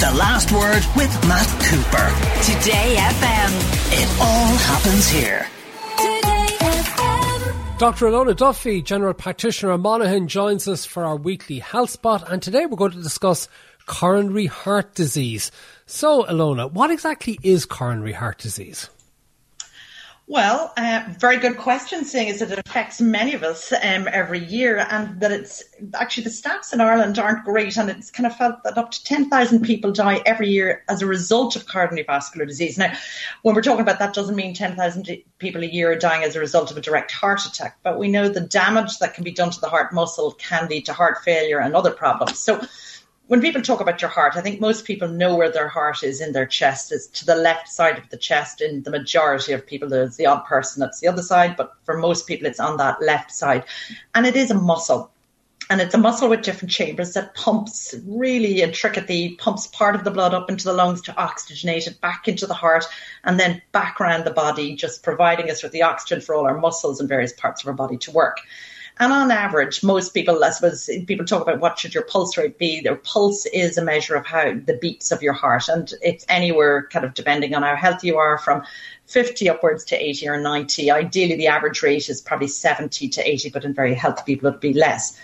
The Last Word with Matt Cooper. Today FM. It all happens here. Dr. Ilona Duffy, General Practitioner of Monaghan, joins us for our weekly health spot, and today we're going to discuss coronary heart disease. So, Ilona, what exactly is coronary heart disease? Well, uh, very good question, seeing as it affects many of us um, every year, and that it's actually the stats in Ireland aren't great, and it's kind of felt that up to 10,000 people die every year as a result of cardiovascular disease. Now, when we're talking about that, doesn't mean 10,000 people a year are dying as a result of a direct heart attack, but we know the damage that can be done to the heart muscle can lead to heart failure and other problems. So, when people talk about your heart, I think most people know where their heart is in their chest. It's to the left side of the chest. In the majority of people, there's the odd person that's the other side, but for most people, it's on that left side. And it is a muscle. And it's a muscle with different chambers that pumps really intricately, pumps part of the blood up into the lungs to oxygenate it back into the heart and then back around the body, just providing us with the oxygen for all our muscles and various parts of our body to work. And on average, most people, I suppose, people talk about what should your pulse rate be. Their pulse is a measure of how the beats of your heart, and it's anywhere kind of depending on how healthy you are from 50 upwards to 80 or 90. Ideally, the average rate is probably 70 to 80, but in very healthy people, it'd be less.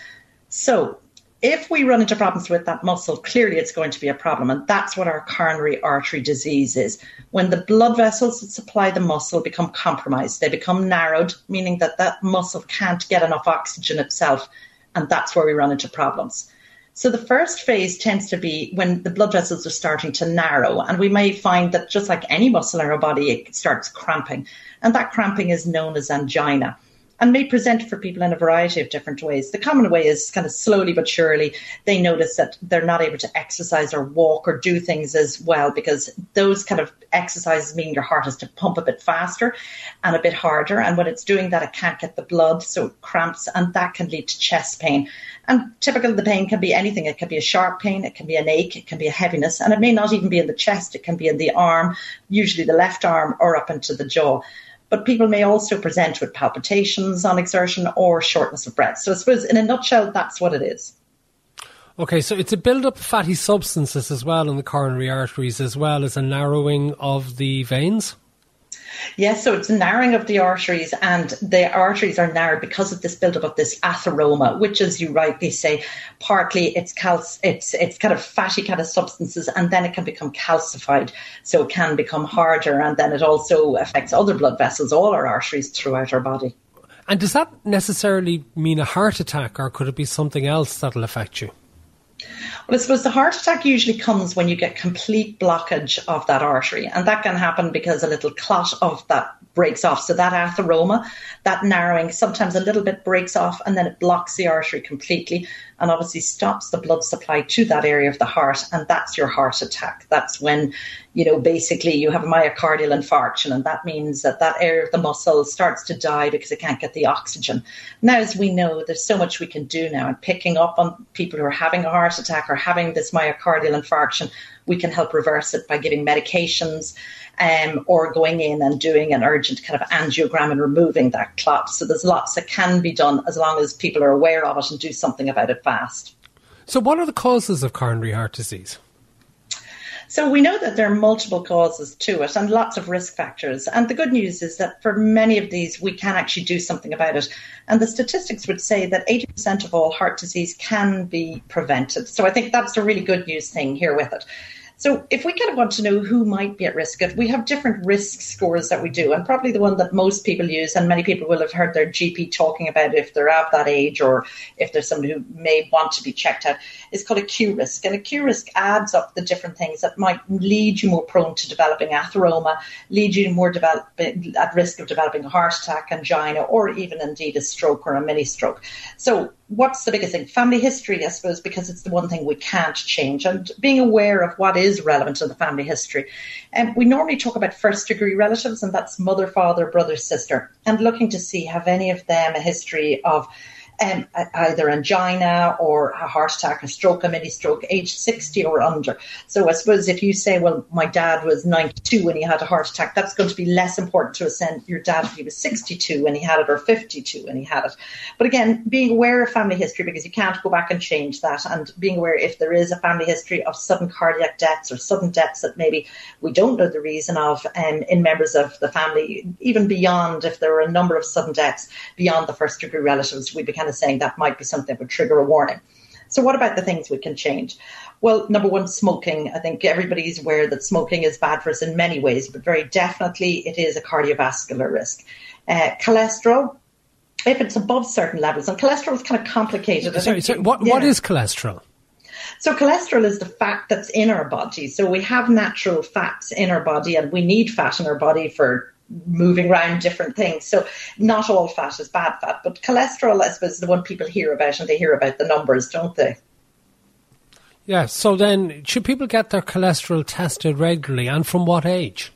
So if we run into problems with that muscle, clearly it's going to be a problem. And that's what our coronary artery disease is. When the blood vessels that supply the muscle become compromised, they become narrowed, meaning that that muscle can't get enough oxygen itself. And that's where we run into problems. So the first phase tends to be when the blood vessels are starting to narrow. And we may find that just like any muscle in our body, it starts cramping. And that cramping is known as angina and may present for people in a variety of different ways. The common way is kind of slowly but surely they notice that they're not able to exercise or walk or do things as well because those kind of exercises mean your heart has to pump a bit faster and a bit harder. And when it's doing that, it can't get the blood, so it cramps, and that can lead to chest pain. And typically, the pain can be anything. It can be a sharp pain, it can be an ache, it can be a heaviness, and it may not even be in the chest. It can be in the arm, usually the left arm, or up into the jaw but people may also present with palpitations on exertion or shortness of breath. So I suppose in a nutshell, that's what it is. Okay, so it's a build-up of fatty substances as well in the coronary arteries, as well as a narrowing of the veins. Yes, so it's narrowing of the arteries, and the arteries are narrowed because of this buildup of this atheroma, which, as you rightly say, partly it's cal- it's it's kind of fatty kind of substances, and then it can become calcified, so it can become harder, and then it also affects other blood vessels, all our arteries throughout our body. And does that necessarily mean a heart attack, or could it be something else that'll affect you? Well, I suppose the heart attack usually comes when you get complete blockage of that artery, and that can happen because a little clot of that breaks off. So that atheroma, that narrowing, sometimes a little bit breaks off, and then it blocks the artery completely, and obviously stops the blood supply to that area of the heart, and that's your heart attack. That's when you know, basically you have a myocardial infarction, and that means that that area of the muscle starts to die because it can't get the oxygen. Now, as we know, there's so much we can do now, and picking up on people who are having a heart attack or having this myocardial infarction, we can help reverse it by giving medications. Um, or going in and doing an urgent kind of angiogram and removing that clot. So there's lots that can be done as long as people are aware of it and do something about it fast. So, what are the causes of coronary heart disease? So we know that there are multiple causes to it and lots of risk factors. And the good news is that for many of these, we can actually do something about it. And the statistics would say that 80% of all heart disease can be prevented. So I think that's the really good news thing here with it. So if we kind of want to know who might be at risk, we have different risk scores that we do, and probably the one that most people use, and many people will have heard their GP talking about if they're of that age or if there's somebody who may want to be checked out, is called a Q risk. And a Q risk adds up the different things that might lead you more prone to developing atheroma, lead you more develop, at risk of developing a heart attack, angina, or even indeed a stroke or a mini stroke. So what's the biggest thing? Family history, I suppose, because it's the one thing we can't change. And being aware of what is relevant to the family history. And um, we normally talk about first degree relatives, and that's mother, father, brother, sister, and looking to see have any of them a history of um, either angina or a heart attack, a stroke, a mini stroke, age 60 or under. So I suppose if you say, well, my dad was 92 when he had a heart attack, that's going to be less important to ascend your dad if he was 62 when he had it or 52 when he had it. But again, being aware of family history because you can't go back and change that and being aware if there is a family history of sudden cardiac deaths or sudden deaths that maybe we don't know the reason of um, in members of the family, even beyond if there are a number of sudden deaths beyond the first degree relatives, we'd be kind of saying that might be something that would trigger a warning. So, what about the things we can change? Well, number one, smoking. I think everybody's aware that smoking is bad for us in many ways, but very definitely it is a cardiovascular risk. Uh, cholesterol, if it's above certain levels, and cholesterol is kind of complicated. Sorry, sorry what, yeah. what is cholesterol? So cholesterol is the fat that's in our body. So we have natural fats in our body and we need fat in our body for moving around different things. So not all fat is bad fat, but cholesterol, I suppose, is the one people hear about and they hear about the numbers, don't they? Yeah. So then, should people get their cholesterol tested regularly, and from what age?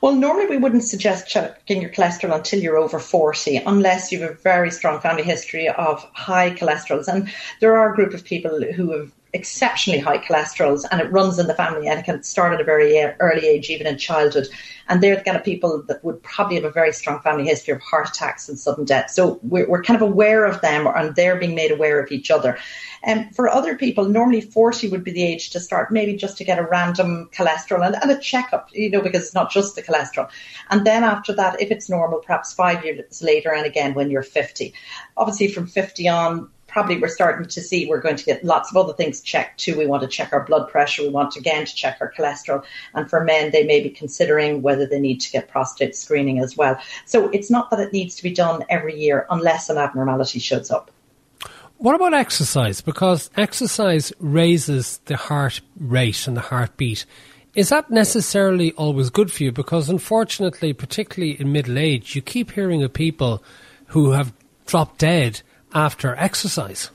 Well, normally we wouldn't suggest checking your cholesterol until you're over 40, unless you have a very strong family history of high cholesterols. And there are a group of people who have exceptionally high cholesterols and it runs in the family and it can start at a very early age, even in childhood. And they're the kind of people that would probably have a very strong family history of heart attacks and sudden death. So we're, we're kind of aware of them and they're being made aware of each other. And um, for other people, normally 40 would be the age to start, maybe just to get a random cholesterol and, and a checkup, you know, because it's not just the cholesterol. And then after that, if it's normal, perhaps five years later, and again when you're 50. Obviously, from 50 on, probably we're starting to see we're going to get lots of other things checked too. We want to check our blood pressure. We want again to check our cholesterol. And for men, they may be considering whether they need to get prostate screening as well. So it's not that it needs to be done every year unless an abnormality shows up. What about exercise? Because exercise raises the heart rate and the heartbeat. Is that necessarily always good for you? Because unfortunately, particularly in middle age, you keep hearing of people who have dropped dead after exercise?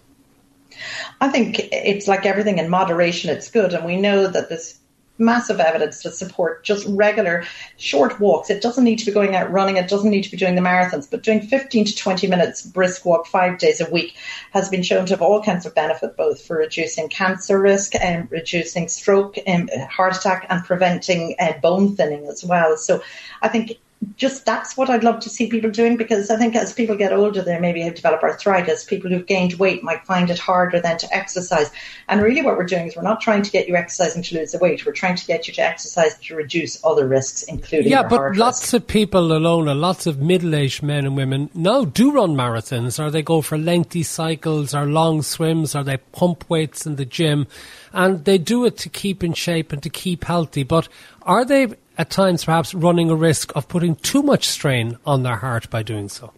I think it's like everything in moderation, it's good. And we know that there's massive evidence to support just regular short walks. It doesn't need to be going out running, it doesn't need to be doing the marathons, but doing 15 to 20 minutes brisk walk five days a week has been shown to have all kinds of benefit, both for reducing cancer risk and reducing stroke and heart attack and preventing uh, bone thinning as well. So I think just that's what I'd love to see people doing because I think as people get older, they maybe have developed arthritis. People who've gained weight might find it harder then to exercise. And really, what we're doing is we're not trying to get you exercising to lose the weight. We're trying to get you to exercise to reduce other risks, including yeah. But lots risk. of people, Ilona, lots of middle-aged men and women now do run marathons, or they go for lengthy cycles, or long swims, or they pump weights in the gym, and they do it to keep in shape and to keep healthy. But are they at times perhaps running a risk of putting too much strain on their heart by doing so?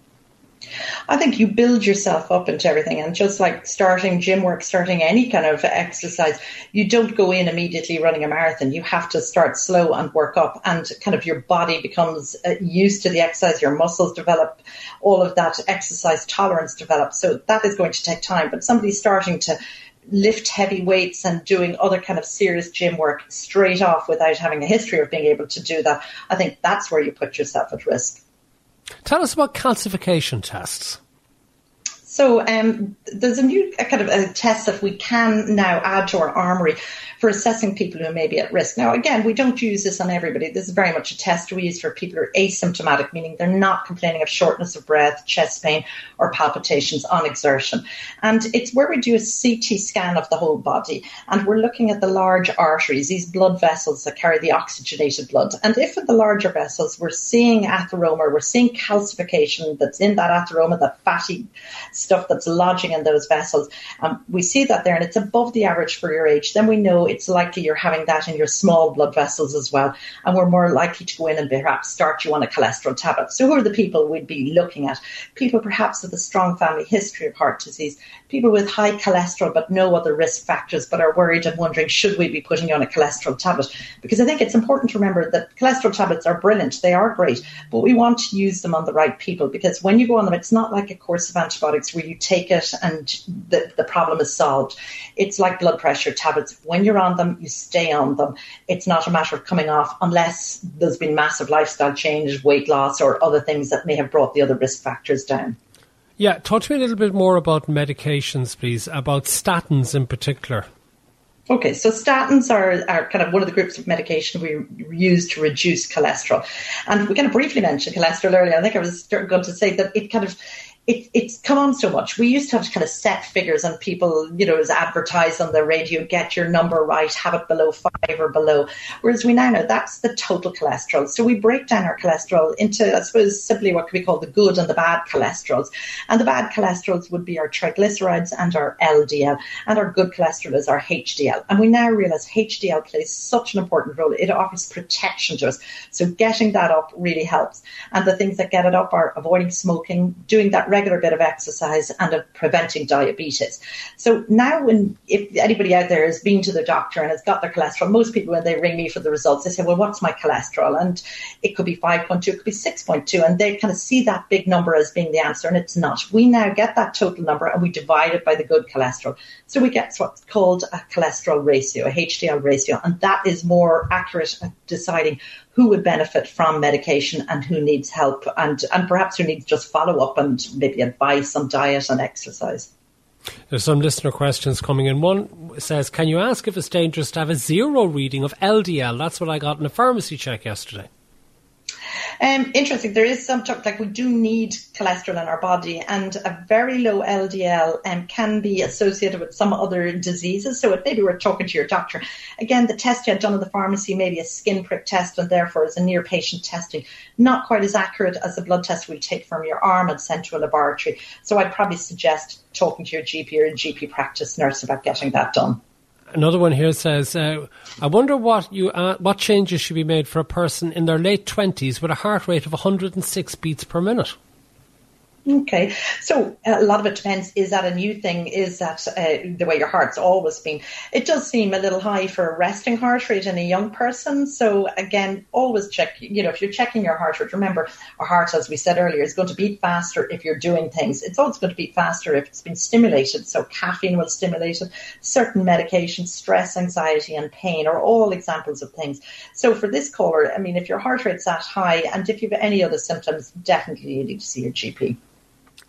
I think you build yourself up into everything. And just like starting gym work, starting any kind of exercise, you don't go in immediately running a marathon. You have to start slow and work up, and kind of your body becomes uh, used to the exercise, your muscles develop, all of that exercise tolerance develops. So that is going to take time. But somebody starting to lift heavy weights and doing other kind of serious gym work straight off without having a history of being able to do that, I think that's where you put yourself at risk. Tell us about calcification tests. So um, there's a new a kind of a test that we can now add to our armory for assessing people who may be at risk. Now, again, we don't use this on everybody. This is very much a test we use for people who are asymptomatic, meaning they're not complaining of shortness of breath, chest pain, or palpitations on exertion. And it's where we do a CT scan of the whole body, and we're looking at the large arteries, these blood vessels that carry the oxygenated blood. And if in the larger vessels we're seeing atheroma, we're seeing calcification that's in that atheroma, that fatty stuff that's lodging in those vessels, um, we see that there, and it's above the average for your age, then we know it's likely you're having that in your small blood vessels as well. And we're more likely to go in and perhaps start you on a cholesterol tablet. So who are the people we'd be looking at? People perhaps with a strong family history of heart disease, people with high cholesterol but no other risk factors, but are worried and wondering, should we be putting you on a cholesterol tablet? Because I think it's important to remember that cholesterol tablets are brilliant. They are great, but we want to use them on the right people because when you go on them, it's not like a course of antibiotics where you take it and the, the problem is solved. It's like blood pressure tablets. When you're on them, you stay on them. It's not a matter of coming off unless there's been massive lifestyle change, weight loss, or other things that may have brought the other risk factors down. Yeah, talk to me a little bit more about medications, please, about statins in particular. Okay, so statins are, are kind of one of the groups of medication we use to reduce cholesterol. And we kind of briefly mentioned cholesterol earlier. I think I was going to say that it kind of it, it's come on so much. We used to have to kind of set figures and people, you know, as advertised on the radio, get your number right, have it below five or below. Whereas we now know that's the total cholesterol. So we break down our cholesterol into, I suppose, simply what be called the good and the bad cholesterols. And the bad cholesterols would be our triglycerides and our LDL. And our good cholesterol is our HDL. And we now realize HDL plays such an important role. It offers protection to us. So getting that up really helps. And the things that get it up are avoiding smoking, doing that regular bit of exercise and of preventing diabetes. So now when if anybody out there has been to the doctor and has got their cholesterol, most people when they ring me for the results, they say, Well, what's my cholesterol? And it could be 5.2, it could be 6.2, and they kind of see that big number as being the answer, and it's not. We now get that total number and we divide it by the good cholesterol. So we get what's called a cholesterol ratio, a HDL ratio, and that is more accurate at deciding who would benefit from medication and who needs help and, and perhaps who needs just follow up and maybe advice on diet and exercise. There's some listener questions coming in. One says, Can you ask if it's dangerous to have a zero reading of LDL? That's what I got in a pharmacy check yesterday. Um, interesting. There is some talk like we do need cholesterol in our body, and a very low LDL um, can be associated with some other diseases. So it may be worth talking to your doctor. Again, the test you had done in the pharmacy, maybe a skin prick test, and therefore is a near patient testing, not quite as accurate as the blood test we take from your arm and sent to a laboratory. So I'd probably suggest talking to your GP or GP practice nurse about getting that done. Another one here says, uh, "I wonder what you uh, what changes should be made for a person in their late twenties with a heart rate of 106 beats per minute." Okay, so a lot of it depends. Is that a new thing? Is that uh, the way your heart's always been? It does seem a little high for a resting heart rate in a young person. So again, always check. You know, if you're checking your heart rate, remember our heart, as we said earlier, is going to beat faster if you're doing things. It's also going to beat faster if it's been stimulated. So caffeine will stimulate it. Certain medications, stress, anxiety, and pain are all examples of things. So for this caller, I mean, if your heart rate's that high, and if you have any other symptoms, definitely you need to see your GP.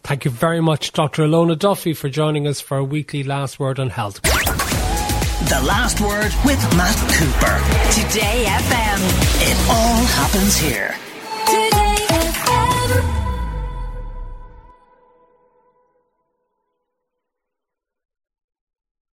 Thank you very much, Dr. Ilona Duffy, for joining us for a weekly Last Word on Health. The Last Word with Matt Cooper. Today FM. It all happens here.